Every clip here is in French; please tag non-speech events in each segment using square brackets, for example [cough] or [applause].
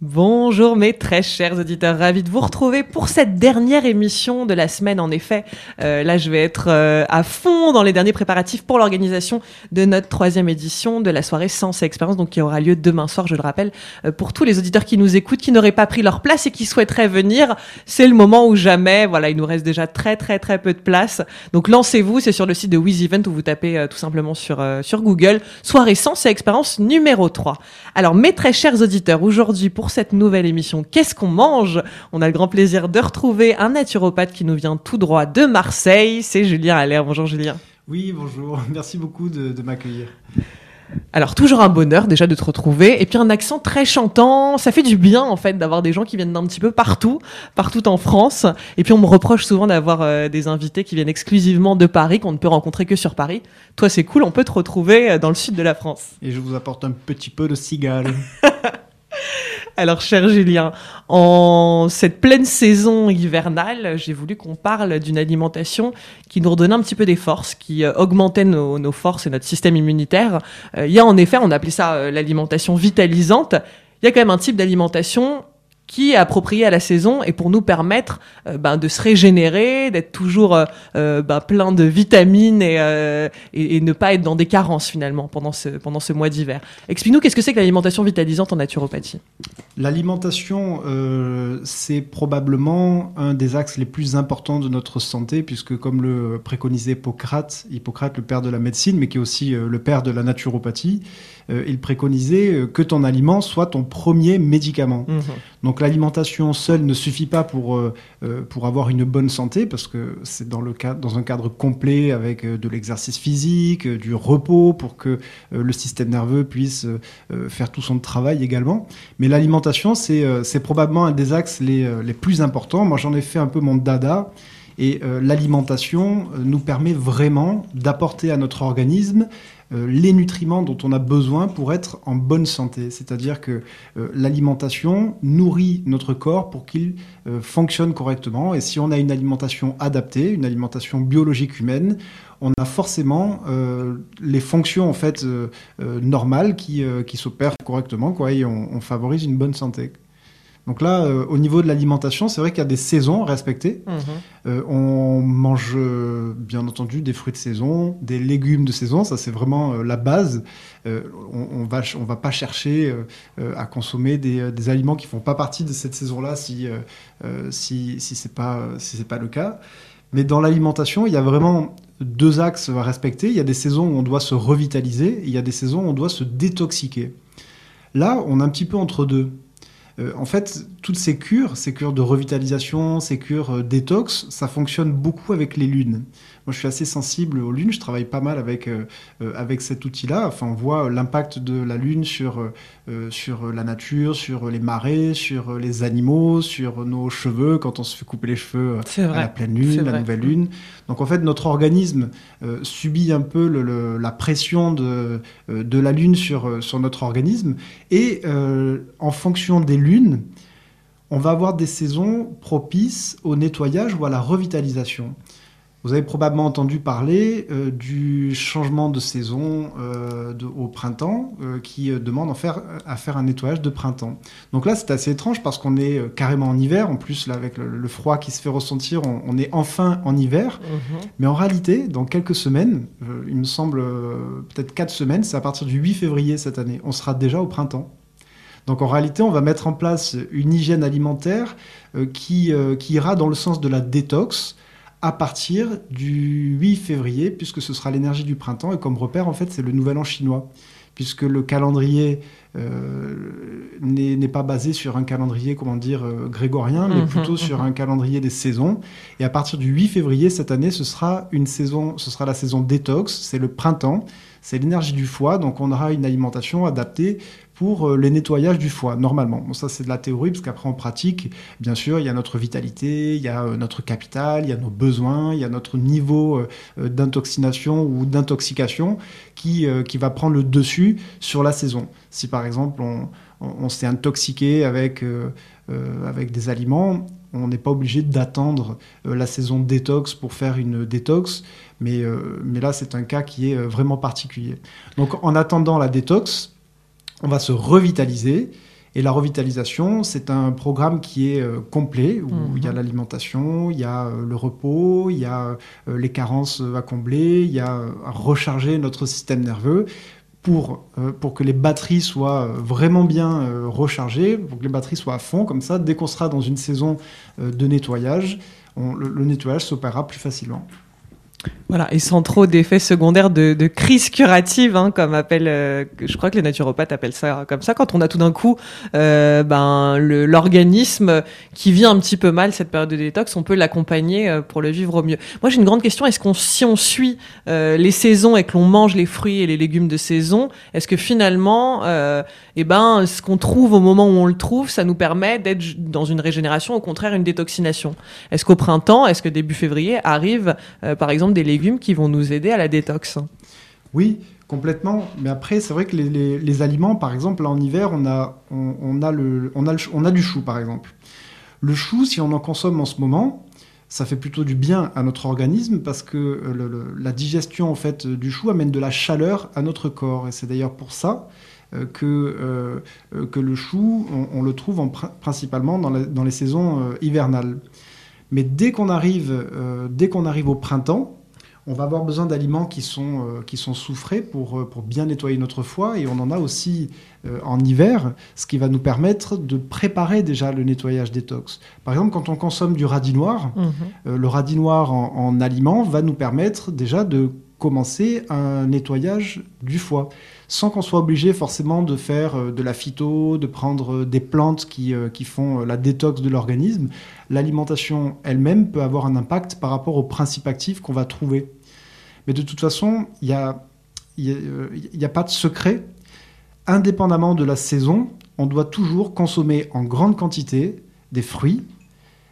Bonjour mes très chers auditeurs, ravi de vous retrouver pour cette dernière émission de la semaine. En effet, euh, là je vais être euh, à fond dans les derniers préparatifs pour l'organisation de notre troisième édition de la soirée Sens et Expérience, donc qui aura lieu demain soir, je le rappelle, euh, pour tous les auditeurs qui nous écoutent, qui n'auraient pas pris leur place et qui souhaiteraient venir. C'est le moment où jamais. Voilà, il nous reste déjà très très très peu de place. Donc lancez-vous, c'est sur le site de Wiz Event où vous tapez tout simplement sur sur Google soirée Sens et Expérience numéro 3. Alors mes très chers auditeurs, aujourd'hui pour cette nouvelle émission Qu'est-ce qu'on mange? On a le grand plaisir de retrouver un naturopathe qui nous vient tout droit de Marseille. C'est Julien Allaire. Bonjour Julien. Oui, bonjour. [laughs] Merci beaucoup de, m'accueillir. Alors toujours un bonheur déjà de te retrouver et puis un accent très chantant, ça fait du bien en fait d'avoir des gens qui viennent d'un petit peu partout, partout en France. Et puis on me reproche souvent d'avoir euh, des invités qui viennent exclusivement de Paris, qu'on ne peut rencontrer que sur Paris. Toi c'est cool, on peut te retrouver euh, dans le sud de la France. Et je vous apporte un petit peu de cigale. [laughs] [laughs] Alors, cher Julien, en cette pleine saison hivernale, j'ai voulu qu'on parle d'une alimentation qui nous redonnait un petit peu des forces, qui euh, augmentait nos, forces et notre système immunitaire. Euh, il y a en effet, on appelait ça euh, l'alimentation vitalisante. Il y a quand même un type d'alimentation qui est approprié à la saison et pour nous permettre euh, ben, de se régénérer, d'être toujours euh, euh, ben, plein de vitamines et, et, ne pas être dans des carences finalement pendant ce, pendant ce mois d'hiver. Explique-nous qu'est-ce que c'est que l'alimentation vitalisante en naturopathie? L'alimentation, c'est probablement un des axes les plus importants de notre santé puisque comme le préconisait Hippocrate, Hippocrate le père de la médecine mais qui est aussi le père de la naturopathie, il préconisait que ton aliment soit ton premier médicament. Mmh. Donc l'alimentation seule ne suffit pas pour, euh, euh, pour avoir une bonne santé, parce que c'est dans, un cadre complet avec euh, de l'exercice physique, du repos, pour que le système nerveux puisse faire tout son travail également. Mais l'alimentation, c'est probablement un des axes les, plus importants. Moi, j'en ai fait un peu mon dada. Et l'alimentation nous permet vraiment d'apporter à notre organisme les nutriments dont on a besoin pour être en bonne santé. C'est-à-dire que euh, l'alimentation nourrit notre corps pour qu'il euh, fonctionne correctement. Et si on a une alimentation adaptée, une alimentation biologique humaine, on a forcément les fonctions en fait normales qui, s'opèrent correctement, et on favorise une bonne santé. Donc là, euh, au niveau de l'alimentation, c'est vrai qu'il y a des saisons respectées. Mhm. Euh, on mange euh, bien entendu des fruits de saison, des légumes de saison, ça c'est vraiment la base. on, ne va, on va pas chercher à consommer des, aliments qui font pas partie de cette saison-là si si, si c'est pas si c'est pas le cas. Mais dans l'alimentation, il y a vraiment deux axes à respecter. Il y a des saisons où on doit se revitaliser, et il y a des saisons où on doit se détoxiquer. Là, on est un petit peu entre deux. Euh, en fait, toutes ces cures, ces cures de revitalisation, ces cures euh, détox, ça fonctionne beaucoup avec les lunes. Moi, je suis assez sensible aux lunes. Je travaille pas mal avec, euh, avec cet outil-là. Enfin, on voit l'impact de la lune sur, sur la nature, sur les marées, sur les animaux, sur nos cheveux, quand on se fait couper les cheveux à la pleine lune, la nouvelle lune. Donc, en fait, notre organisme subit un peu la pression de, de la lune sur, sur notre organisme. Et en fonction des lune, on va avoir des saisons propices au nettoyage ou à la revitalisation. Vous avez probablement entendu parler euh, du changement de saison euh, au printemps euh, qui demande en faire, à faire un nettoyage de printemps. Donc là, c'est assez étrange parce qu'on est carrément en hiver. En plus, là, avec le, froid qui se fait ressentir, on, est enfin en hiver. Mhm. Mais en réalité, dans quelques semaines, il me semble peut-être quatre semaines, c'est à partir du 8 février cette année, on sera déjà au printemps. Donc en réalité, on va mettre en place une hygiène alimentaire qui, qui ira dans le sens de la détox à partir du 8 février, puisque ce sera l'énergie du printemps. Et comme repère, en fait, c'est le nouvel an chinois, puisque le calendrier euh, n'est pas basé sur un calendrier, comment dire, grégorien, mais mhm, plutôt sur mhm. un calendrier des saisons. Et à partir du 8 février cette année, ce sera une saison, ce sera la saison détox, c'est le printemps, c'est l'énergie du foie, donc on aura une alimentation adaptée pour euh, les nettoyages du foie, normalement. Bon, ça, c'est de la théorie, parce qu'après, en pratique, bien sûr, il y a notre vitalité, il y a euh, notre capital, il y a nos besoins, il y a notre niveau euh, d'intoxination ou d'intoxication qui, qui va prendre le dessus sur la saison. Si, par exemple, on, on, s'est intoxiqué avec, avec des aliments, on n'est pas obligé d'attendre la saison détox pour faire une détox, mais, mais là, c'est un cas qui est vraiment particulier. Donc, en attendant la détox, on va se revitaliser. Et la revitalisation, c'est un programme qui est euh, complet, où Mhm. il y a l'alimentation, il y a euh, le repos, il y a euh, les carences à combler, il y a à recharger notre système nerveux pour, pour que les batteries soient vraiment bien rechargées, pour que les batteries soient à fond, comme ça, dès qu'on sera dans une saison de nettoyage, on- le, le nettoyage s'opérera plus facilement. Voilà, et sans trop d'effets secondaires de, crise curative, hein, comme appelle, euh, je crois que les naturopathes appellent ça comme ça, quand on a tout d'un coup euh, ben, l'organisme qui vit un petit peu mal cette période de détox, on peut l'accompagner euh, pour le vivre au mieux. Moi j'ai une grande question, est-ce qu'on si on suit les saisons et que l'on mange les fruits et les légumes de saison, est-ce que finalement, eh ben, ce qu'on trouve au moment où on le trouve, ça nous permet d'être dans une régénération, au contraire une détoxination? Est-ce qu'au printemps, est-ce que début février arrive par exemple des légumes qui vont nous aider à la détox. Oui, complètement. Mais après, c'est vrai que les, aliments, par exemple, là, en hiver, on a, on, a le, on, a on a du chou, par exemple. Le chou, si on en consomme en ce moment, ça fait plutôt du bien à notre organisme parce que euh, la digestion en fait du chou amène de la chaleur à notre corps. Et c'est d'ailleurs pour ça euh, que, euh, que le chou, on, le trouve en prin- principalement dans, dans les saisons hivernales. Mais dès qu'on arrive, dès qu'on arrive au printemps, on va avoir besoin d'aliments qui sont, euh, qui sont soufrés pour, euh, pour bien nettoyer notre foie et on en a aussi euh, en hiver, ce qui va nous permettre de préparer déjà le nettoyage détox. Par exemple, quand on consomme du radis noir, euh, le radis noir en, en aliment va nous permettre déjà de commencer un nettoyage du foie, sans qu'on soit obligé forcément de faire euh, de la phyto, de prendre euh, des plantes qui, euh, qui font la détox de l'organisme. L'alimentation elle-même peut avoir un impact par rapport aux principes actifs qu'on va trouver. Mais de toute façon, il n'y a, y y a pas de secret. Indépendamment de la saison, on doit toujours consommer en grande quantité des fruits,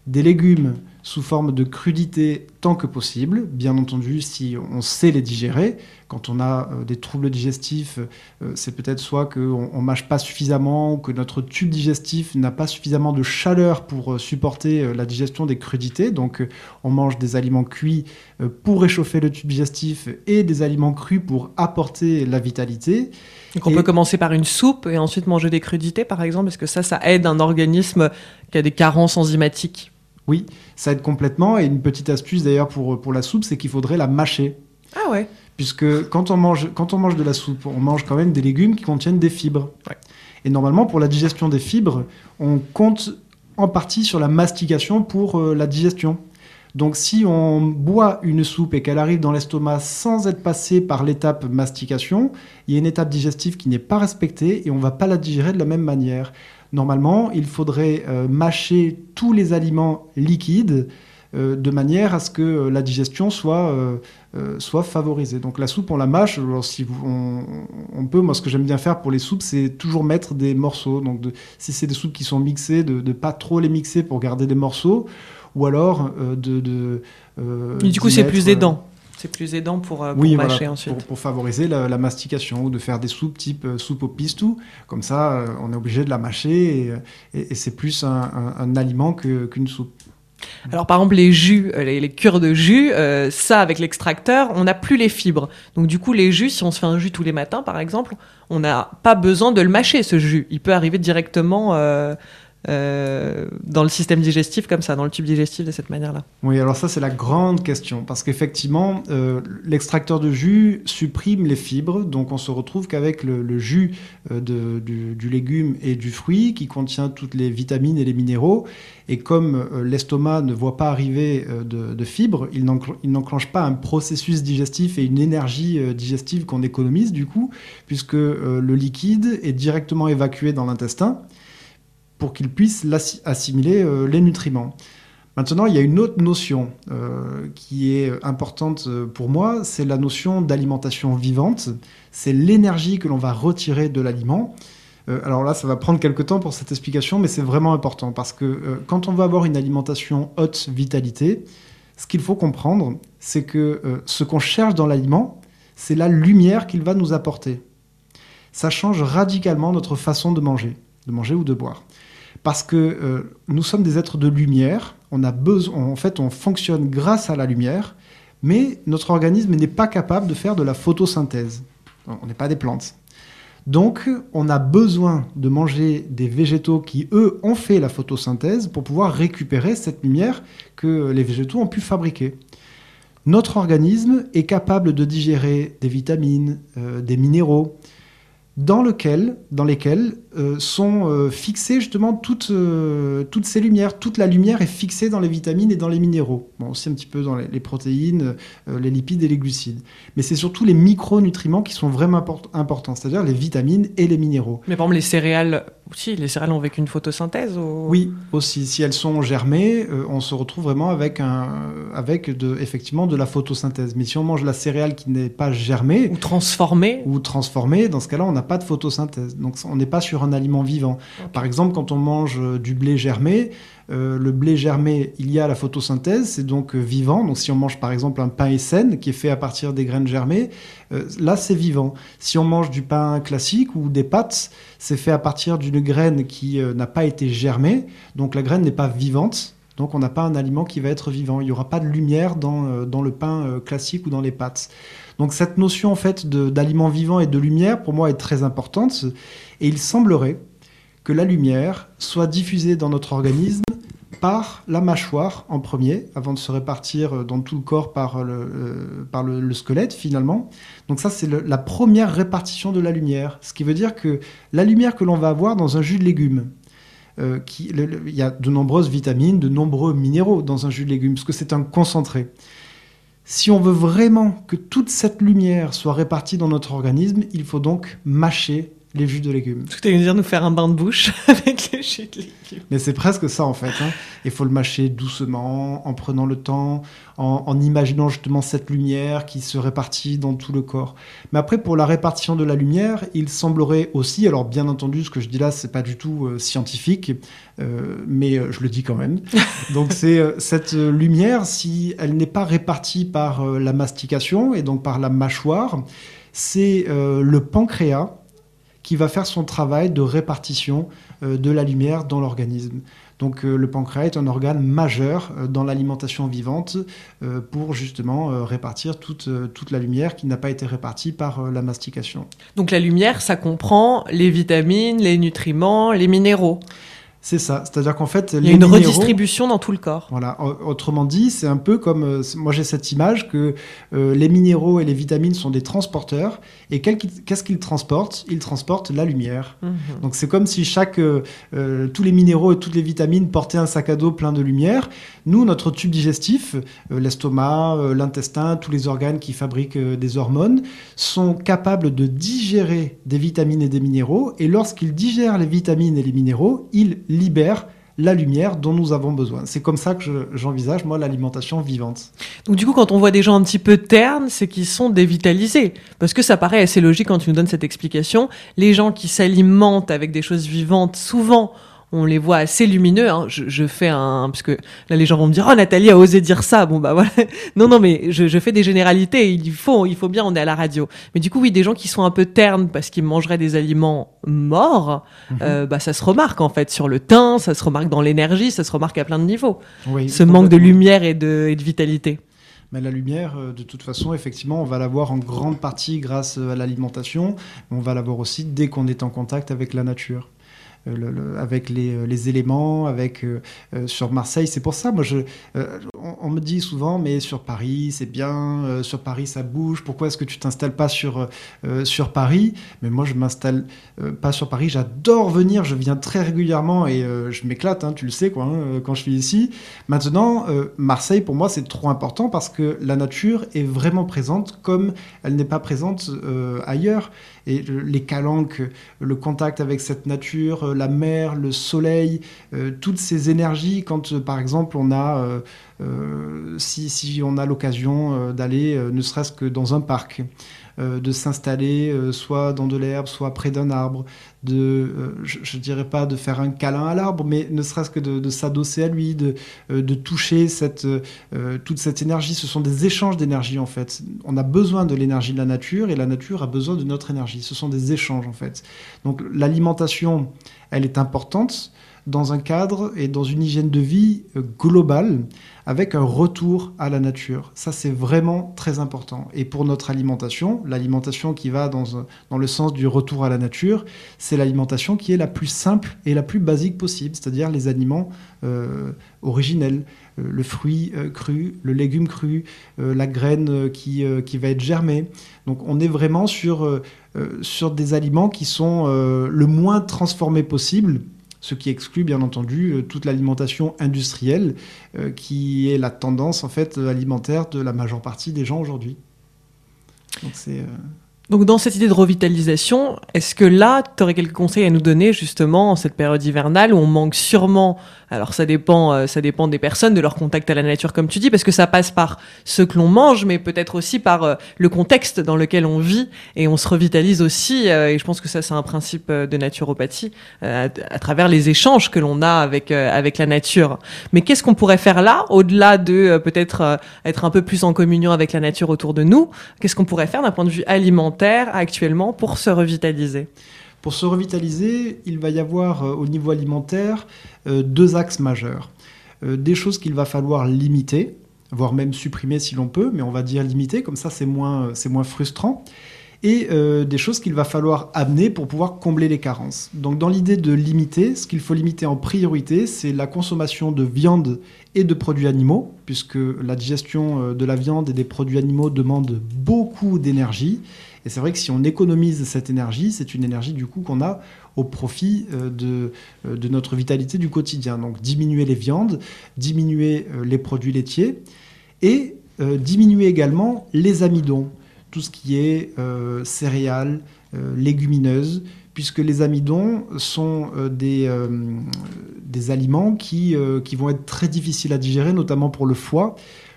des légumes sous forme de crudité tant que possible, bien entendu si on sait les digérer. Quand on a euh, des troubles digestifs, euh, c'est peut-être soit qu'on ne mâche pas suffisamment, ou que notre tube digestif n'a pas suffisamment de chaleur pour euh, supporter la digestion des crudités. Donc on mange des aliments cuits pour réchauffer le tube digestif et des aliments crus pour apporter la vitalité. Donc on Et- peut commencer par une soupe et ensuite manger des crudités, par exemple, parce que ça, ça aide un organisme qui a des carences enzymatiques? Oui, ça aide complètement. Et une petite astuce d'ailleurs pour, pour la soupe, c'est qu'il faudrait la mâcher. Ah ouais. Puisque quand on, mange, quand on mange de la soupe, on mange quand même des légumes qui contiennent des fibres. Ouais. Et normalement, pour la digestion des fibres, on compte en partie sur la mastication pour euh, la digestion. Donc si on boit une soupe et qu'elle arrive dans l'estomac sans être passée par l'étape mastication, il y a une étape digestive qui n'est pas respectée et on ne va pas la digérer de la même manière. Normalement, il faudrait euh, mâcher tous les aliments liquides euh, de manière à ce que euh, la digestion soit, euh, euh, soit favorisée. Donc la soupe, on la mâche. Alors, si vous- on, on peut, moi, ce que j'aime bien faire pour les soupes, c'est toujours mettre des morceaux. Donc de- si c'est des soupes qui sont mixées, de ne pas trop les mixer pour garder des morceaux. Ou alors euh, de... de Et du coup, c'est plus aidant. C'est plus aidant pour, euh, pour oui, mâcher voilà, ensuite. pour, pour favoriser la, la mastication ou de faire des soupes type euh, soupe au pistou. Comme ça, euh, on est obligé de la mâcher et, et- et c'est plus un, un- un aliment qu'une soupe. Alors par exemple les jus, les, les cures de jus, euh, ça avec l'extracteur, on n'a plus les fibres. Donc du coup les jus, si on se fait un jus tous les matins par exemple, on n'a pas besoin de le mâcher ce jus. Il peut arriver directement euh, euh, dans le système digestif comme ça, dans le tube digestif de cette manière-là. Oui, alors ça c'est la grande question, parce qu'effectivement, euh, l'extracteur de jus supprime les fibres, donc on se retrouve qu'avec le, jus euh, du, légume et du fruit qui contient toutes les vitamines et les minéraux, et comme l'estomac ne voit pas arriver de, fibres, il n'enclen- il n'enclenche pas un processus digestif et une énergie digestive qu'on économise du coup, puisque le liquide est directement évacué dans l'intestin pour qu'il puisse l'assi- assimiler euh, les nutriments. Maintenant, il y a une autre notion euh, qui est importante euh, pour moi, c'est la notion d'alimentation vivante. C'est l'énergie que l'on va retirer de l'aliment. Alors là, ça va prendre quelques temps pour cette explication, mais c'est vraiment important parce que quand on veut avoir une alimentation haute vitalité, ce qu'il faut comprendre, c'est que ce qu'on cherche dans l'aliment, c'est la lumière qu'il va nous apporter. Ça change radicalement notre façon de manger, de manger ou de boire parce que euh, nous sommes des êtres de lumière. En fait, on fonctionne grâce à la lumière, mais notre organisme n'est pas capable de faire de la photosynthèse. On n'est pas des plantes. Donc, on a besoin de manger des végétaux qui, eux, ont fait la photosynthèse pour pouvoir récupérer cette lumière que les végétaux ont pu fabriquer. Notre organisme est capable de digérer des vitamines, euh, des minéraux, dans, lequel, dans lesquels euh, sont euh, fixées justement toutes, euh, toutes ces lumières. Toute la lumière est fixée dans les vitamines et dans les minéraux. Bon, aussi un petit peu dans les, protéines, les lipides et les glucides. Mais c'est surtout les micronutriments qui sont vraiment importants, c'est-à-dire les vitamines et les minéraux. Mais par exemple, les céréales aussi, les céréales ont vécu une photosynthèse Oui, aussi. Si elles sont germées, on se retrouve vraiment avec, un, avec de, effectivement de la photosynthèse. Mais si on mange la céréale qui n'est pas germée... Ou transformée. Ou transformée, dans ce cas-là, on a pas de photosynthèse. Donc on n'est pas sur un aliment vivant. Par exemple, quand on mange euh, du blé germé, euh, le blé germé, il y a la photosynthèse, c'est donc euh, vivant. Donc si on mange par exemple un pain Essen qui est fait à partir des graines germées, là c'est vivant. Si on mange du pain classique ou des pâtes, c'est fait à partir d'une graine qui n'a pas été germée, donc la graine n'est pas vivante. Donc on n'a pas un aliment qui va être vivant. Il n'y aura pas de lumière dans, dans le pain classique ou dans les pâtes. Donc cette notion en fait d'aliment vivant et de lumière pour moi est très importante et il semblerait que la lumière soit diffusée dans notre organisme par la mâchoire en premier, avant de se répartir dans tout le corps par le, euh, par le, squelette finalement. Donc ça c'est la première répartition de la lumière, ce qui veut dire que la lumière que l'on va avoir dans un jus de légumes, euh, qui, il y a de nombreuses vitamines, de nombreux minéraux dans un jus de légumes, parce que c'est un concentré. Si on veut vraiment que toute cette lumière soit répartie dans notre organisme, il faut donc mâcher les jus de légumes. Tu veux dire nous faire un bain de bouche [laughs] avec les jus de légumes? Mais c'est presque ça en fait. Hein. Il faut le mâcher doucement, en prenant le temps, en, imaginant justement cette lumière qui se répartit dans tout le corps. Mais après, pour la répartition de la lumière, il semblerait aussi, alors bien entendu, ce que je dis là, c'est pas du tout euh, scientifique, euh, mais euh, je le dis quand même. [laughs] donc c'est cette lumière, si elle n'est pas répartie par la mastication et donc par la mâchoire, c'est le pancréas qui va faire son travail de répartition euh, de la lumière dans l'organisme. Donc euh, le pancréas est un organe majeur euh, dans l'alimentation vivante pour justement répartir toute, toute la lumière qui n'a pas été répartie par la mastication. Donc la lumière, ça comprend les vitamines, les nutriments, les minéraux. C'est ça, c'est-à-dire qu'en fait, il y a une redistribution dans tout le corps. Voilà, autrement dit, c'est un peu comme euh, moi j'ai cette image que euh, les minéraux et les vitamines sont des transporteurs et qu'est-ce qu'ils transportent? Ils transportent la lumière. Mhm. Donc c'est comme si chaque euh, tous les minéraux et toutes les vitamines portaient un sac à dos plein de lumière. Nous, notre tube digestif, l'estomac, l'intestin, tous les organes qui fabriquent des hormones sont capables de digérer des vitamines et des minéraux et lorsqu'ils digèrent les vitamines et les minéraux, ils libère la lumière dont nous avons besoin. C'est comme ça que j'envisage, moi, l'alimentation vivante. Donc du coup, quand on voit des gens un petit peu ternes, c'est qu'ils sont dévitalisés. Parce que ça paraît assez logique quand tu nous donnes cette explication. Les gens qui s'alimentent avec des choses vivantes, souvent, on les voit assez lumineux. Hein. Je, fais un, parce que là les gens vont me dire, oh Nathalie a osé dire ça. Bon bah voilà. [laughs] Non non mais je, fais des généralités. Il faut, il faut bien, on est à la radio. Mais du coup oui, des gens qui sont un peu ternes parce qu'ils mangeraient des aliments morts, mhm. euh, bah ça se remarque en fait sur le teint, ça se remarque dans l'énergie, ça se remarque à plein de niveaux. Oui, Ce manque de lumière et de, et de vitalité. Mais la lumière, euh, de toute façon, effectivement, on va l'avoir en grande partie grâce à l'alimentation. On va l'avoir aussi dès qu'on est en contact avec la nature. Euh, avec euh, les, éléments, avec euh, sur Marseille. C'est pour ça, moi, on, me dit souvent, mais sur Paris, c'est bien, sur Paris, ça bouge. Pourquoi est-ce que tu t'installes pas sur sur Paris? Mais moi, je m'installe pas sur Paris. J'adore venir. Je viens très régulièrement et je m'éclate. Hein, tu le sais, quoi, hein, quand je suis ici. Maintenant, Marseille, pour moi, c'est trop important parce que la nature est vraiment présente comme elle n'est pas présente ailleurs et les calanques, le contact avec cette nature, euh, la mer, le soleil, euh, toutes ces énergies, quand euh, par exemple on a, si, si, on a l'occasion d'aller ne serait-ce que dans un parc, euh, de s'installer euh, soit dans de l'herbe, soit près d'un arbre, de, euh, je, ne dirais pas de faire un câlin à l'arbre, mais ne serait-ce que de, s'adosser à lui, de, de toucher cette, toute cette énergie. Ce sont des échanges d'énergie en fait. On a besoin de l'énergie de la nature et la nature a besoin de notre énergie. Ce sont des échanges en fait. Donc l'alimentation, elle est importante. dans un cadre et dans une hygiène de vie globale avec un retour à la nature. Ça, c'est vraiment très important. Et pour notre alimentation, l'alimentation qui va dans, le sens du retour à la nature, c'est l'alimentation qui est la plus simple et la plus basique possible, c'est-à-dire les aliments euh, originels, euh, le fruit euh, cru, le légume cru, la graine qui, va être germée. Donc on est vraiment sur des aliments qui sont le moins transformés possible ce qui exclut bien entendu euh, toute l'alimentation industrielle euh, qui est la tendance en fait alimentaire de la majeure partie des gens aujourd'hui. Donc euh, donc dans cette idée de revitalisation, est-ce que là, tu aurais quelques conseils à nous donner justement en cette période hivernale où on manque sûrement, alors ça dépend, euh, ça dépend des personnes, de leur contact à la nature comme tu dis, parce que ça passe par ce que l'on mange, mais peut-être aussi par euh, le contexte dans lequel on vit et on se revitalise aussi. Euh, et je pense que ça c'est un principe de naturopathie à, travers les échanges que l'on a avec avec la nature. Mais qu'est-ce qu'on pourrait faire là, au-delà de peut-être être un peu plus en communion avec la nature autour de nous Qu'est-ce qu'on pourrait faire d'un point de vue alimentaire actuellement pour se revitaliser? Pour se revitaliser, il va y avoir euh, au niveau alimentaire euh, deux axes majeurs. Euh, des choses qu'il va falloir limiter, voire même supprimer si l'on peut, mais on va dire limiter, comme ça c'est moins, frustrant et des choses qu'il va falloir amener pour pouvoir combler les carences. Donc dans l'idée de limiter, ce qu'il faut limiter en priorité, c'est la consommation de viande et de produits animaux, puisque la digestion de la viande et des produits animaux demande beaucoup d'énergie. Et c'est vrai que si on économise cette énergie, c'est une énergie du coup qu'on a au profit euh, de, euh, de notre vitalité du quotidien. Donc diminuer les viandes, diminuer euh, les produits laitiers et diminuer également les amidons, tout ce qui est céréales, légumineuses, puisque les amidons sont des, aliments qui vont être très difficiles à digérer, notamment pour le foie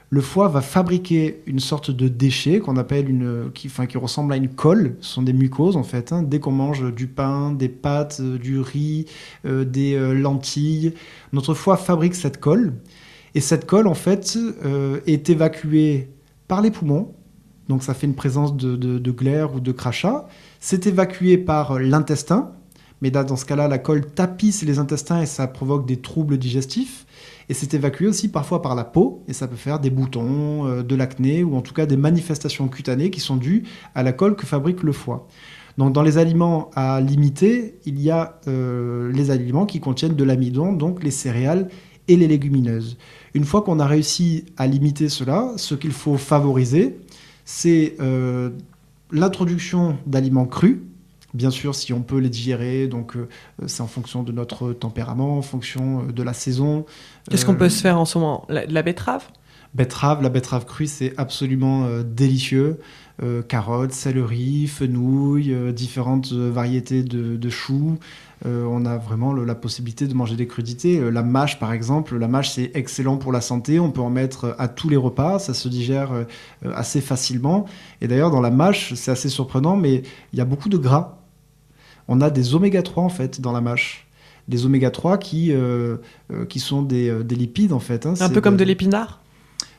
le foie va fabriquer une sorte de déchet qu'on appelle une, qui, ressemble à une colle. Ce sont des mucoses en fait. Hein. Dès qu'on mange du pain, des pâtes, euh, du riz, euh, des euh, lentilles, notre foie fabrique cette colle. Et cette colle en fait est évacuée par les poumons. Donc ça fait une présence de, de glaire ou de crachat. C'est évacué par l'intestin. Mais dans ce cas-là, la colle tapisse les intestins et ça provoque des troubles digestifs. Et c'est évacué aussi parfois par la peau, et ça peut faire des boutons, euh, de l'acné, ou en tout cas des manifestations cutanées qui sont dues à la colle que fabrique le foie. Donc dans les aliments à limiter, il y a euh, les aliments qui contiennent de l'amidon, donc les céréales et les légumineuses. Une fois qu'on a réussi à limiter cela, ce qu'il faut favoriser, c'est euh, l'introduction d'aliments crus, Bien sûr, si on peut les digérer, donc euh, c'est en fonction de notre tempérament, en fonction euh, de la saison. Qu'est-ce qu'on peut se faire en ce moment la, betterave? Betterave, la betterave crue, c'est absolument euh, délicieux. carottes, céleri, fenouil, différentes variétés de, choux. on a vraiment la possibilité de manger des crudités. la mâche, par exemple, la mâche, c'est excellent pour la santé. On peut en mettre à tous les repas. Ça se digère assez facilement. Et d'ailleurs, dans la mâche, c'est assez surprenant, mais il y a beaucoup de gras on a des oméga 3 en fait dans la mâche. Des oméga 3 qui, euh, euh, qui sont euh, des, lipides en fait. Hein. Un peu comme de, l'épinard?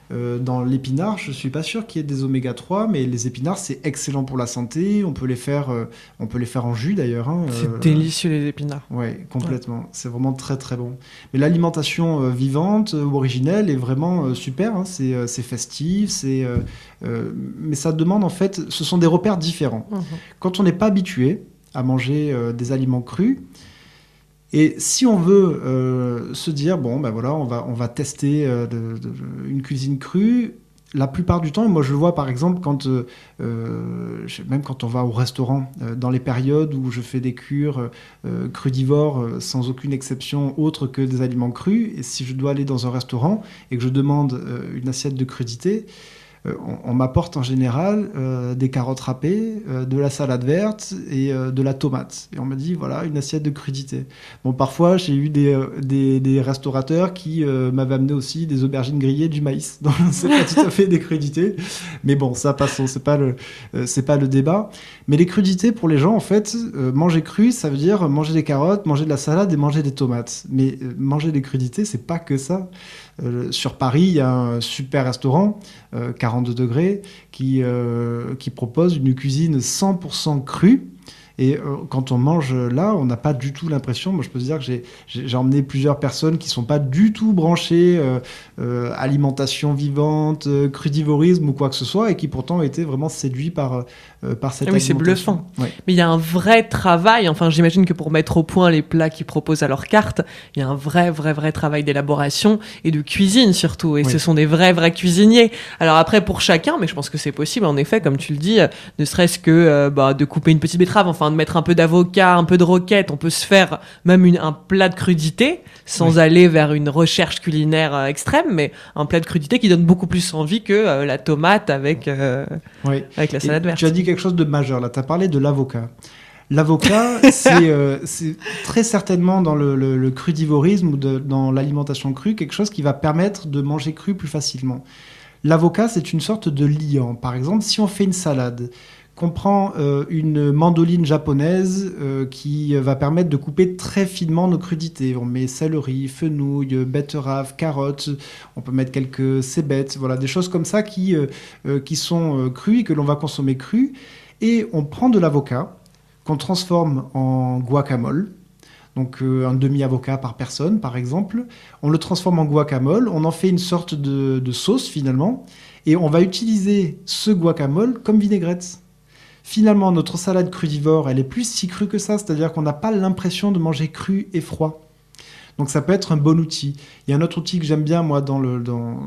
Dans l'épinard, je suis pas sûr qu'il y ait des oméga 3, mais les épinards c'est excellent pour la santé. On peut les faire, on peut les faire en jus d'ailleurs. Hein, c'est délicieux les épinards. Oui, complètement. C'est vraiment très très bon. Mais l'alimentation vivante ou originelle est vraiment super. Hein. C'est festif, c'est mais ça demande en fait, ce sont des repères différents. Mhm. Quand on n'est pas habitué, à manger euh, des aliments crus. Et si on veut euh, se dire, bon, ben voilà, on va, on va tester euh, une cuisine crue, la plupart du temps, moi je le vois par exemple quand, même quand on va au restaurant, dans les périodes où je fais des cures crudivores sans aucune exception autre que des aliments crus, et si je dois aller dans un restaurant et que je demande une assiette de crudité, euh, on, m'apporte en général euh, des carottes râpées, euh, de la salade verte et de la tomate. Et on me dit, voilà, une assiette de crudité. Bon, parfois, j'ai eu des, restaurateurs qui m'avaient amené aussi des aubergines grillées, du maïs. [laughs] Donc, c'est pas tout à fait des crudités. Mais bon, ça, passons, c'est pas, le, c'est pas le débat. Mais les crudités, pour les gens, en fait, manger cru, ça veut dire manger des carottes, manger de la salade et manger des tomates. Mais manger des crudités, c'est pas que ça. Euh, sur Paris, il y a un super restaurant, 42 euh, degrés, qui, euh, qui propose une cuisine 100% crue Et euh, quand on mange là, on n'a pas du tout l'impression. Moi, je peux te dire que j'ai emmené plusieurs personnes qui sont pas du tout branchées euh, euh, alimentation vivante, crudivorisme ou quoi que ce soit, et qui pourtant étaient vraiment séduits par par cette. Ah oui, c'est bluffant. Mais il y a un vrai travail. Enfin, j'imagine que pour mettre au point les plats qu'ils proposent à leur carte, il y a un vrai, vrai, vrai travail d'élaboration et de cuisine surtout. Et ce sont des vrais, vrais cuisiniers. Alors après, pour chacun, mais je pense que c'est possible en effet, comme tu le dis, ne serait-ce que bah, de couper une petite betterave. Enfin de mettre un peu d'avocat, un peu de roquette. On peut se faire même un plat de crudité sans aller vers une recherche culinaire euh, extrême, mais un plat de crudité qui donne beaucoup plus envie que euh, la tomate avec, euh, avec la salade verte. Tu as dit quelque chose de majeur là. Tu as parlé de l'avocat. L'avocat, [laughs] c'est très certainement dans le, crudivorisme ou dans l'alimentation crue quelque chose qui va permettre de manger cru plus facilement. L'avocat, c'est une sorte de liant. Par exemple, si on fait une salade, qu'on prend euh, une mandoline japonaise euh, qui va permettre de couper très finement nos crudités. On met céleri, fenouil, betterave, carottes, on peut mettre quelques cébettes, voilà, des choses comme ça qui, euh, qui sont crues et que l'on va consommer crues. Et on prend de l'avocat qu'on transforme en guacamole. Donc un demi-avocat par personne, par exemple. On le transforme en guacamole, on en fait une sorte de sauce finalement, et on va utiliser ce guacamole comme vinaigrette. Finalement, notre salade crudivore, elle est plus si crue que ça, c'est-à-dire qu'on n'a pas l'impression de manger cru et froid. Donc ça peut être un bon outil. Il y a un autre outil que j'aime bien, moi, dans, le, dans,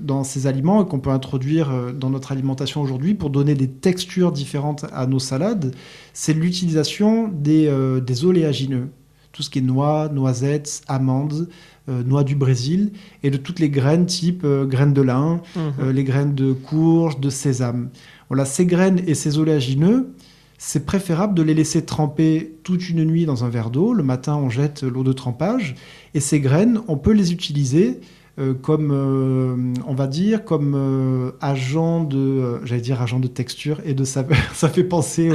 dans ces aliments et qu'on peut introduire euh, dans notre alimentation aujourd'hui pour donner des textures différentes à nos salades, c'est l'utilisation des, euh, des oléagineux. Tout ce qui est noix, noisettes, amandes, euh, noix du Brésil et de toutes les graines type graines de lin, mhm. les graines de courge, de sésame. Voilà, ces graines et ces oléagineux, c'est préférable de les laisser tremper toute une nuit dans un verre d'eau. Le matin, on jette l'eau de trempage. Et ces graines, on peut les utiliser euh, comme, euh, on va dire, comme euh, agent de, j'allais dire agent de texture et de saveur. [laughs] Ça fait penser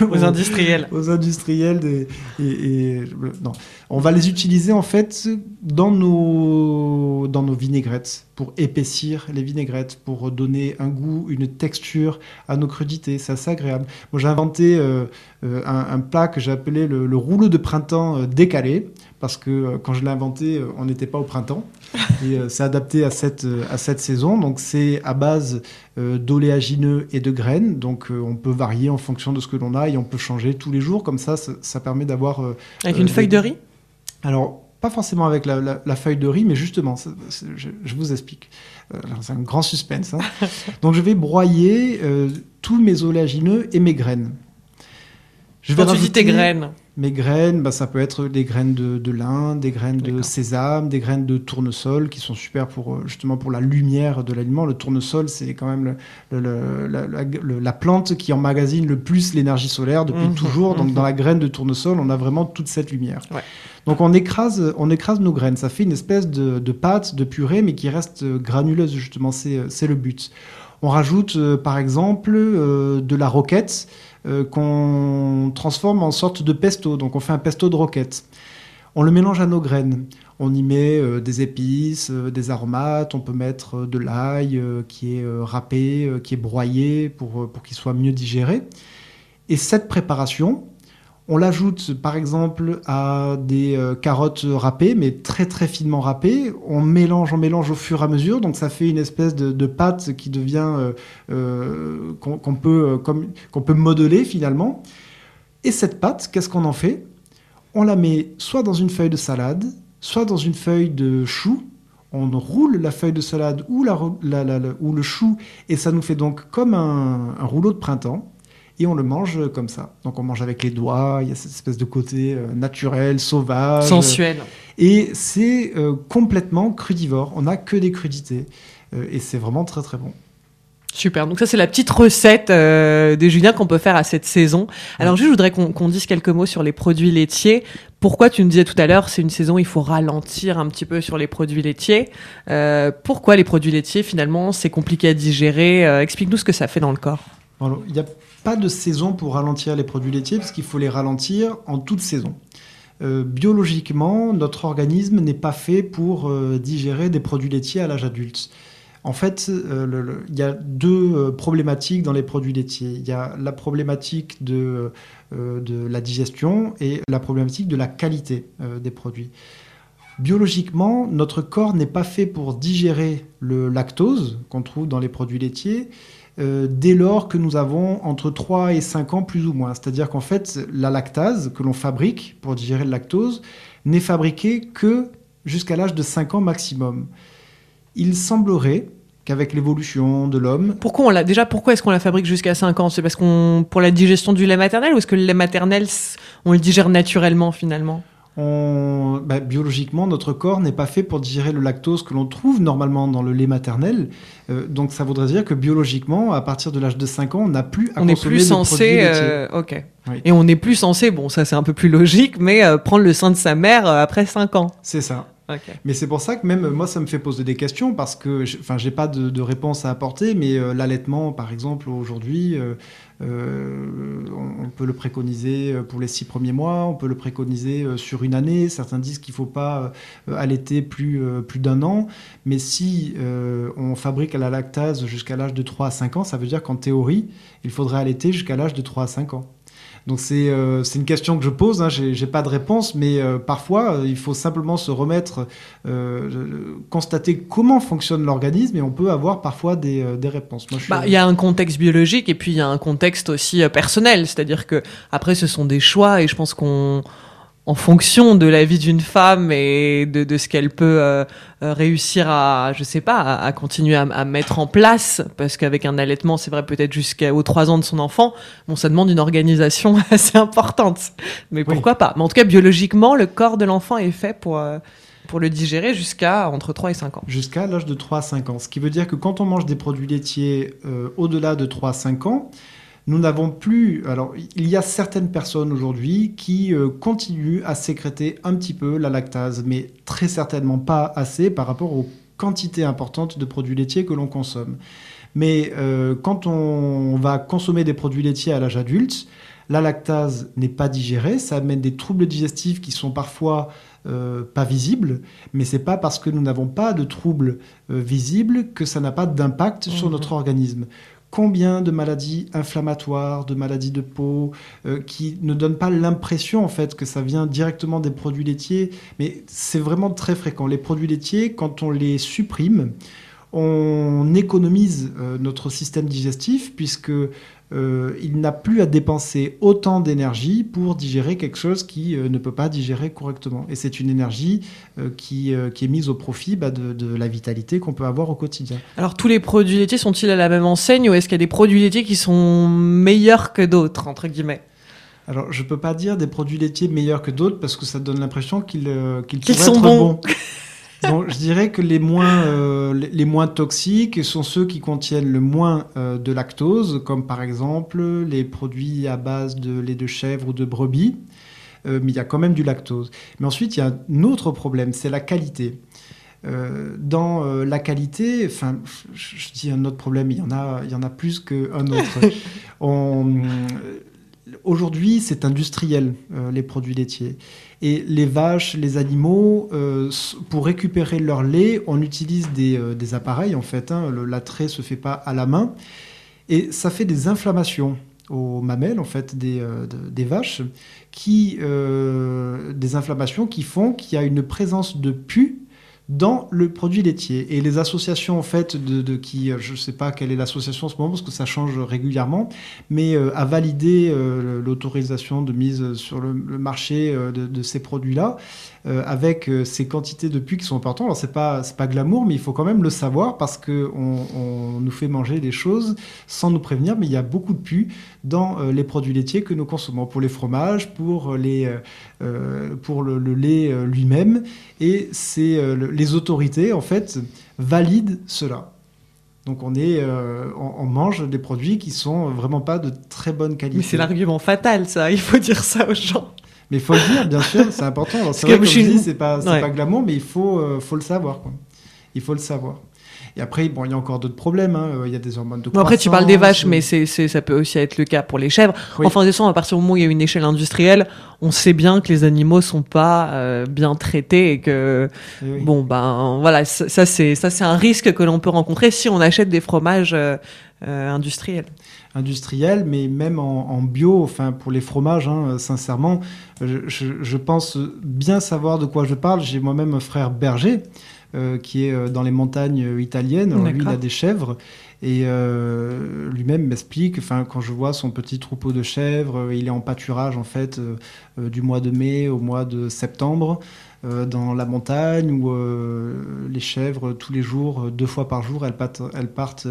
aux, [laughs] industriels. Aux industriels. Des, et, non. On va les utiliser en fait dans nos, dans nos vinaigrettes pour épaissir les vinaigrettes, pour donner un goût, une texture à nos crudités. C'est assez agréable. Moi, j'ai inventé un, plat que j'ai appelé le, le, rouleau de printemps décalé parce que quand je l'ai inventé, on n'était pas au printemps. [laughs] Et euh, c'est adapté à cette, euh, à cette saison. Donc c'est à base euh, d'oléagineux et de graines. Donc on peut varier en fonction de ce que l'on a et on peut changer tous les jours. Comme ça, ça, permet d'avoir... avec une feuille de riz? Alors, pas forcément avec la, feuille de riz, mais justement, je, vous explique. c'est un grand suspense. Hein. [laughs] Donc je vais broyer tous mes oléagineux et mes graines. Je vais Quand tu dis tes graines mes graines, bah, ça peut être des graines de, de lin, des graines de sésame, des graines de tournesol qui sont super pour euh, justement pour la lumière de l'aliment. Le tournesol, c'est quand même la, plante qui emmagasine le plus l'énergie solaire depuis mmh. toujours. Donc mmh. dans la graine de tournesol, on a vraiment toute cette lumière. Donc on écrase, on écrase nos graines. Ça fait une espèce de, de pâte, de purée, mais qui reste granuleuse justement. C'est le but. On rajoute euh, par exemple euh, de la roquette euh, qu'on transforme en sorte de pesto. Donc on fait un pesto de roquette. On le mélange à nos graines. On y met euh, des épices, euh, des aromates, on peut mettre de l'ail qui est râpé, qui est broyé pour, pour qu'il soit mieux digéré. Et cette préparation, on l'ajoute par exemple à des euh, carottes râpées, mais très très finement râpées. On mélange, on mélange au fur et à mesure, donc ça fait une espèce de, pâte qui devient euh, euh, qu'on peut qu'on peut modeler finalement. Et cette pâte, qu'est-ce qu'on en fait? On la met soit dans une feuille de salade, soit dans une feuille de chou. On roule la feuille de salade ou, la, ou le chou, et ça nous fait donc comme un rouleau de printemps et on le mange comme ça. Donc on mange avec les doigts, il y a cette espèce de côté euh, naturel, sauvage. Sensuel. Et c'est euh, complètement crudivore, on n'a que des crudités. Euh, et c'est vraiment très très bon. Super. Donc ça, c'est la petite recette euh, de Julien qu'on peut faire à cette saison. Alors juste, je voudrais qu'on dise quelques mots sur les produits laitiers. Pourquoi tu nous disais tout à l'heure, c'est une saison, il faut ralentir un petit peu sur les produits laitiers. Euh, pourquoi les produits laitiers, finalement, c'est compliqué à digérer Explique-nous ce que ça fait dans le corps. il y a pas de saison pour ralentir les produits laitiers, parce qu'il faut les ralentir en toute saison. Euh, biologiquement, notre organisme n'est pas fait pour euh, digérer des produits laitiers à l'âge adulte. En fait, il y a deux problématiques dans les produits laitiers. Il y a la problématique de la digestion et la problématique de la qualité des produits. Biologiquement, notre corps n'est pas fait pour digérer le lactose qu'on trouve dans les produits laitiers euh, dès lors que nous avons entre 3 et 5 ans plus ou moins. C'est-à-dire qu'en fait, la lactase que l'on fabrique pour digérer le lactose n'est fabriquée que jusqu'à l'âge de 5 ans maximum. Il semblerait qu'avec l'évolution de l'homme. Pourquoi on l'a déjà pourquoi est-ce qu'on la fabrique jusqu'à 5 ans? C'est parce qu'on pour la digestion du lait maternel ou est-ce que le lait maternel on le digère naturellement finalement? Bah, biologiquement, notre corps n'est pas fait pour digérer le lactose que l'on trouve normalement dans le lait maternel. Euh, donc ça voudrait dire que biologiquement, à partir de l'âge de 5 ans, on n'a plus à on consommer plus censé, euh, ok. Et on n'est plus censé, bon ça c'est un peu plus logique, mais euh, prendre le sein de sa mère après 5 ans. C'est ça. Mais c'est pour ça que même moi, ça me fait poser des questions parce que, enfin, j'ai pas de, réponse à apporter, mais l'allaitement, par exemple, aujourd'hui, euh, on, peut le préconiser pour les six premiers mois, on peut le préconiser euh, sur une année. Certains disent qu'il ne faut pas euh, allaiter plus, plus d'un an. Mais si on fabrique la lactase jusqu'à l'âge de 3 à 5 ans, ça veut dire qu'en théorie, il faudrait allaiter jusqu'à l'âge de 3 à 5 ans. Donc c'est euh, une question que je pose, hein, j'ai pas de réponse, mais euh, parfois euh, il faut simplement se remettre, euh, constater comment fonctionne l'organisme et on peut avoir parfois des, des réponses. Bah, il y a un contexte biologique et puis il y a un contexte aussi personnel, c'est-à-dire que après ce sont des choix et je pense qu'on en fonction de la vie d'une femme et de, de ce qu'elle peut euh, euh, réussir à, je sais pas, à, continuer à, mettre en place, parce qu'avec un allaitement, c'est vrai peut-être jusqu'aux trois ans de son enfant, bon, ça demande une organisation [laughs] assez importante. Mais pourquoi pas? Mais en tout cas, biologiquement, le corps de l'enfant est fait pour euh, pour le digérer jusqu'à entre 3 et 5 ans. Jusqu'à l'âge de 3 à 5 ans. Ce qui veut dire que quand on mange des produits laitiers au-delà de 3 à 5 ans, nous n'avons plus. Alors, il y a certaines personnes aujourd'hui qui euh, continuent à sécréter un petit peu la lactase, mais très certainement pas assez par rapport aux quantités importantes de produits laitiers que l'on consomme. Mais euh, quand on va consommer des produits laitiers à l'âge adulte, la lactase n'est pas digérée, ça amène des troubles digestifs qui sont parfois euh, pas visibles, mais c'est pas parce que nous n'avons pas de troubles visibles que ça n'a pas d'impact sur mmh. notre organisme combien de maladies inflammatoires, de maladies de peau, euh, qui ne donnent pas l'impression en fait que ça vient directement des produits laitiers, mais c'est vraiment très fréquent. Les produits laitiers, quand on les supprime, on économise euh, notre système digestif puisque euh, il n'a plus à dépenser autant d'énergie pour digérer quelque chose qui euh, ne peut pas digérer correctement. Et c'est une énergie euh, qui, qui, est mise au profit bah, de, de, la vitalité qu'on peut avoir au quotidien. Alors tous les produits laitiers sont-ils à la même enseigne ou est-ce qu'il y a des produits laitiers qui sont meilleurs que d'autres, entre guillemets? Alors, je peux pas dire des produits laitiers meilleurs que d'autres parce que ça donne l'impression qu'ils sont être bons. [laughs] je dirais que les moins, euh, les moins toxiques sont ceux qui contiennent le moins euh, de lactose, comme par exemple les produits à base de lait de chèvre ou de brebis, euh, mais il y a quand même du lactose. Mais ensuite, il y a un autre problème, c'est la qualité. dans la qualité, enfin, je, dis un autre problème, il y en a, il y en a plus qu'un autre. [laughs] Aujourd'hui, c'est industriel, les produits laitiers. Et les vaches, les animaux, euh, pour récupérer leur lait, on utilise des, euh, appareils en fait. Hein. Le, l'attrait se fait pas à la main. Et ça fait des inflammations aux mamelles en fait des, euh, des vaches, qui, des inflammations qui font qu'il y a une présence de pus dans le produit laitier. Et les associations, en fait, de, qui, je ne sais pas quelle est l'association en ce moment, parce que ça change régulièrement, mais euh, a validé euh, l'autorisation de mise sur le, marché euh, de, ces produits-là, avec ces quantités de puits qui sont importantes. Alors, c'est pas, pas glamour, mais il faut quand même le savoir, parce qu'on on nous fait manger des choses sans nous prévenir, mais il y a beaucoup de puits dans les produits laitiers que nous consommons, pour les fromages, pour, les, pour le, lait lui-même, et c'est les autorités, en fait, valident cela. Donc on, est, euh, on, mange des produits qui sont vraiment pas de très bonne qualité. Mais c'est l'argument fatal, ça. Il faut dire ça aux gens. Mais il faut le dire, bien sûr, c'est important. C'est vrai, comme je dis, c'est pas, pas glamour, mais il faut, euh, faut le savoir. Quoi. Il faut le savoir. Et après, bon, il y a encore d'autres problèmes. hein. Il y a des hormones de Bon, après, tu parles des vaches, mais c'est, c'est, ça peut aussi être le cas pour les chèvres. Oui. Enfin, de toute à partir du moment où il y a une échelle industrielle, on sait bien que les animaux sont pas euh, bien traités et que eh oui. bon ben voilà, ça, ça, c'est ça c'est un risque que l'on peut rencontrer si on achète des fromages euh, euh, industriels. Industriel, mais même en, en bio, enfin pour les fromages, hein, sincèrement, je, pense bien savoir de quoi je parle. J'ai moi-même un frère berger euh, qui est euh, dans les montagnes italiennes. Alors, lui, il a des chèvres et euh, lui-même m'explique. Enfin, quand je vois son petit troupeau de chèvres, euh, il est en pâturage en fait euh, du mois de mai au mois de septembre. dans la montagne où les chèvres tous les jours, deux fois par jour, elles partent,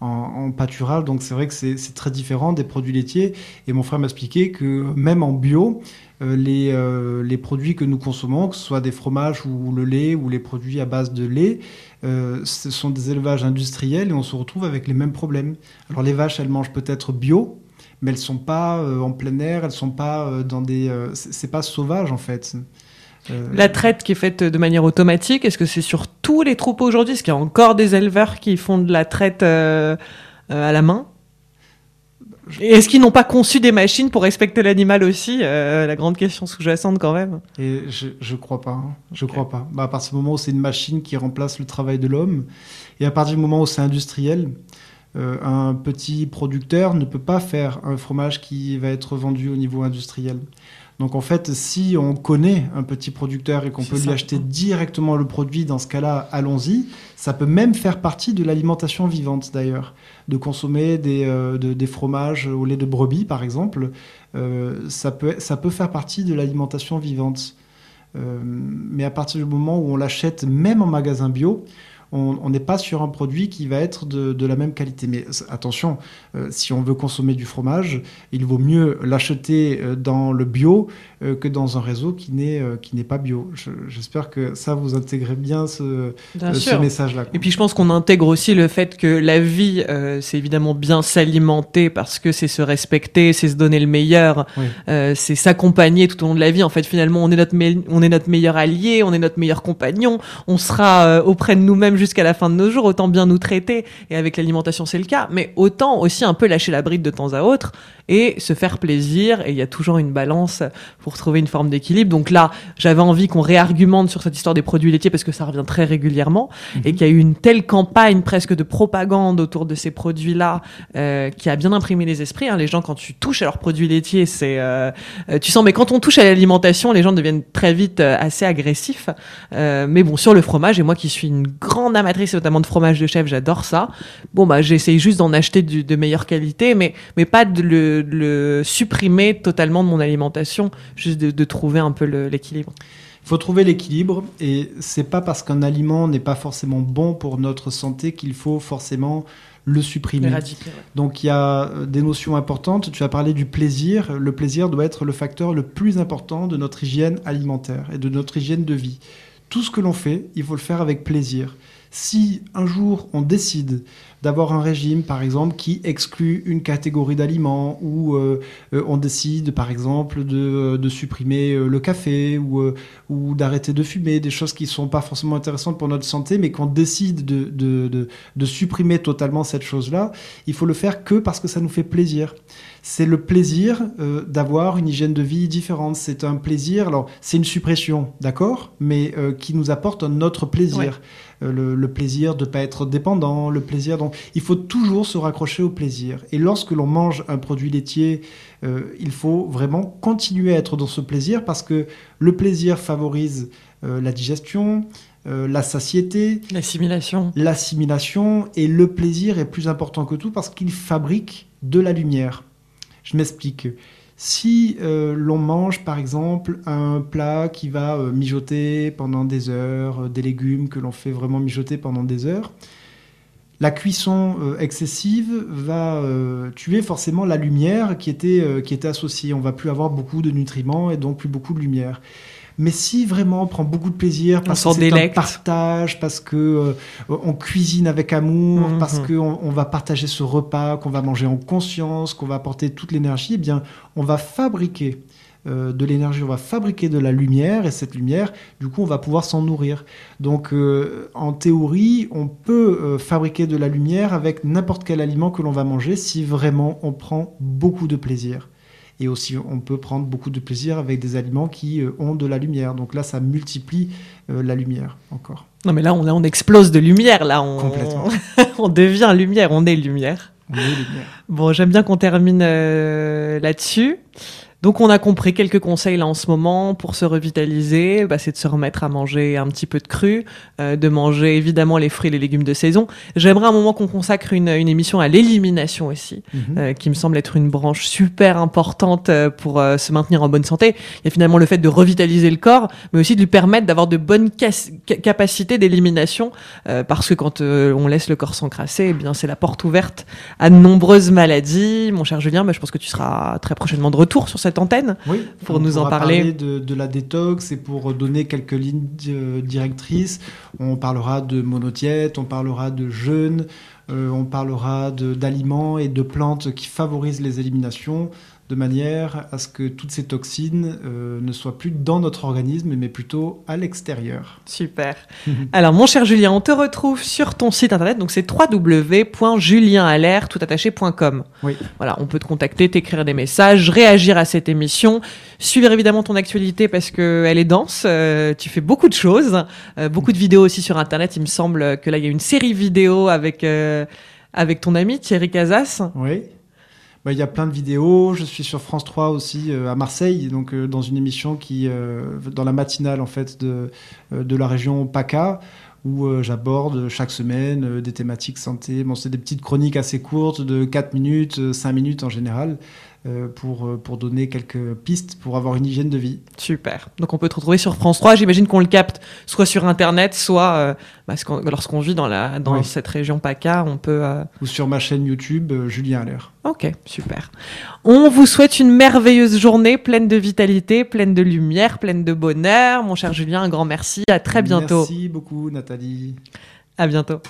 en, pâturage. Donc c'est vrai que c'est très différent des produits laitiers. Et mon frère m'expliquait que même en bio, les, euh, les produits que nous consommons, que ce soit des fromages ou le lait ou les produits à base de lait, euh, ce sont des élevages industriels et on se retrouve avec les mêmes problèmes. Alors les vaches, elles mangent peut-être bio, mais elles sont pas euh, en plein air, elles sont pas euh, dans des, euh, c'est pas sauvage en fait. Euh, La traite qui est faite de manière automatique, est-ce que c'est sur tous les troupeaux aujourd'hui? Est-ce qu'il y a encore des éleveurs qui font de la traite euh, euh, à la main? Est-ce qu'ils n'ont pas conçu des machines pour respecter l'animal aussi Euh, La grande question sous-jacente quand même. Et je, je crois pas. hein. Je Ok. crois pas. Bah, à partir du moment où c'est une machine qui remplace le travail de l'homme, et à partir du moment où c'est industriel, euh, un petit producteur ne peut pas faire un fromage qui va être vendu au niveau industriel. Donc en fait, si on connaît un petit producteur et qu'on peut lui acheter directement le produit, dans ce cas-là, allons-y. Ça peut même faire partie de l'alimentation vivante d'ailleurs, de consommer des, euh, de- des fromages au lait de brebis par exemple. Euh, ça, peut, ça peut faire partie de l'alimentation vivante. Euh, mais à partir du moment où on l'achète, même en magasin bio, on n'est pas sur un produit qui va être de, de la même qualité. Mais attention, euh, si on veut consommer du fromage, il vaut mieux l'acheter euh, dans le bio euh, que dans un réseau qui n'est euh, qui n'est pas bio. Je- J'espère que ça vous intégrez bien ce, euh, ce message-là. Et puis je pense qu'on intègre aussi le fait que la vie, euh, c'est évidemment bien s'alimenter parce que c'est se respecter, c'est se donner le meilleur, Oui. euh, c'est s'accompagner tout au long de la vie. En fait, finalement, on est notre on est notre meilleur allié, on est notre meilleur compagnon, on sera euh, auprès de nous-mêmes jusqu'à la fin de nos jours. Autant bien nous traiter. Et avec l'alimentation, c'est le cas. Mais autant aussi un peu lâcher la bride de temps à autre et se faire plaisir. Et il y a toujours une balance pour trouver une forme d'équilibre. Donc là, j'avais envie qu'on réargumente sur cette histoire des produits laitiers parce que ça revient très régulièrement et qu'il y a eu une telle campagne presque de propagande autour de ces produits-là euh, qui a bien imprimé les esprits. hein. Les gens, quand tu touches à leurs produits laitiers, c'est euh, euh, tu sens. Mais quand on touche à l'alimentation, les gens deviennent très vite assez agressifs. Euh, mais bon, sur le fromage, et moi qui suis une grande amatrice, notamment de fromage de chèvre, j'adore ça. Bon bah, j'essaye juste d'en acheter du, de meilleure qualité, mais mais pas de le, de le supprimer totalement de mon alimentation, juste de, de trouver un peu l'équilibre. Il faut trouver l'équilibre et c'est pas parce qu'un aliment n'est pas forcément bon pour notre santé qu'il faut forcément le supprimer. Ouais. Donc il y a euh, des notions importantes. Tu as parlé du plaisir. Le plaisir doit être le facteur le plus important de notre hygiène alimentaire et de notre hygiène de vie. Tout ce que l'on fait, il faut le faire avec plaisir. Si un jour on décide d'avoir un régime, par exemple, qui exclut une catégorie d'aliments, ou euh, euh, on décide, par exemple, de, de supprimer euh, le café, ou, euh, ou d'arrêter de fumer, des choses qui ne sont pas forcément intéressantes pour notre santé, mais qu'on décide de, de, de, de supprimer totalement cette chose-là, il faut le faire que parce que ça nous fait plaisir. C'est le plaisir euh, d'avoir une hygiène de vie différente. C'est un plaisir, alors c'est une suppression, d'accord, mais euh, qui nous apporte un autre plaisir. Ouais. Euh, le, le plaisir de ne pas être dépendant, le plaisir. Donc il faut toujours se raccrocher au plaisir. Et lorsque l'on mange un produit laitier, euh, il faut vraiment continuer à être dans ce plaisir parce que le plaisir favorise euh, la digestion, euh, la satiété, L'assimilation. l'assimilation et le plaisir est plus important que tout parce qu'il fabrique de la lumière. Je m'explique. Si euh, l'on mange par exemple un plat qui va euh, mijoter pendant des heures, des légumes que l'on fait vraiment mijoter pendant des heures, la cuisson euh, excessive va euh, tuer forcément la lumière qui était, euh, qui était associée. On va plus avoir beaucoup de nutriments et donc plus beaucoup de lumière. Mais si vraiment on prend beaucoup de plaisir parce que c'est un partage, parce que on cuisine avec amour, Mhm. parce qu'on on va partager ce repas, qu'on va manger en conscience, qu'on va apporter toute l'énergie, eh bien, on va fabriquer euh, de l'énergie, on va fabriquer de la lumière, et cette lumière, du coup, on va pouvoir s'en nourrir. Donc, euh, en théorie, on peut euh, fabriquer de la lumière avec n'importe quel aliment que l'on va manger si vraiment on prend beaucoup de plaisir. Et aussi, on peut prendre beaucoup de plaisir avec des aliments qui ont de la lumière. Donc là, ça multiplie la lumière encore. Non, mais là, on, on explose de lumière. Là, on, Complètement. [laughs] on devient lumière, on est lumière. On est lumière. Bon, j'aime bien qu'on termine là-dessus. Donc on a compris quelques conseils là en ce moment pour se revitaliser, bah, c'est de se remettre à manger un petit peu de cru, euh, de manger évidemment les fruits et les légumes de saison. J'aimerais un moment qu'on consacre une, une, émission à l'élimination aussi, -hmm. euh, qui me semble être une branche super importante euh, pour euh, se maintenir en bonne santé. Il y a finalement le fait de revitaliser le corps, mais aussi de lui permettre d'avoir de bonnes capacités d'élimination, euh, parce que quand on laisse le corps s'encrasser, eh bien c'est la porte ouverte à de nombreuses maladies. Mon cher Julien, bah, je pense que tu seras très prochainement de retour sur cette antenne oui, pour nous en parler. parler de, de, la détox et pour donner quelques lignes directrices. On parlera de monodiète, on parlera de jeûne, euh, on parlera d'aliments et de plantes qui favorisent les éliminations de manière à ce que toutes ces toxines euh, ne soient plus dans notre organisme, mais plutôt à l'extérieur. Super. [laughs] Alors, mon cher Julien, on te retrouve sur ton site internet, donc c'est www.julienalair.com. Oui. Voilà, on peut te contacter, t'écrire des messages, réagir à cette émission, suivre évidemment ton actualité parce qu'elle est dense, euh, tu fais beaucoup de choses, euh, beaucoup de vidéos aussi sur internet. Il me semble que là, il y a une série vidéo avec, euh, avec ton ami Thierry Casas. Oui. Bah, il y a plein de vidéos. Je suis sur France 3 aussi euh, à Marseille, donc euh, dans une émission qui, euh, dans la matinale en fait de, de la région PACA, où j'aborde chaque semaine des thématiques santé. Bon, c'est des petites chroniques assez courtes de 4 minutes, 5 minutes en général. Pour, pour donner quelques pistes pour avoir une hygiène de vie. Super. Donc on peut te retrouver sur France 3. J'imagine qu'on le capte soit sur Internet, soit euh, lorsqu'on vit dans, la, dans Oui. cette région PACA, on peut... euh, Ou sur ma chaîne YouTube, euh, Julien Allaire. Ok, super. On vous souhaite une merveilleuse journée pleine de vitalité, pleine de lumière, pleine de bonheur. Mon cher Julien, un grand merci. À très bientôt. Merci beaucoup, Nathalie. À bientôt.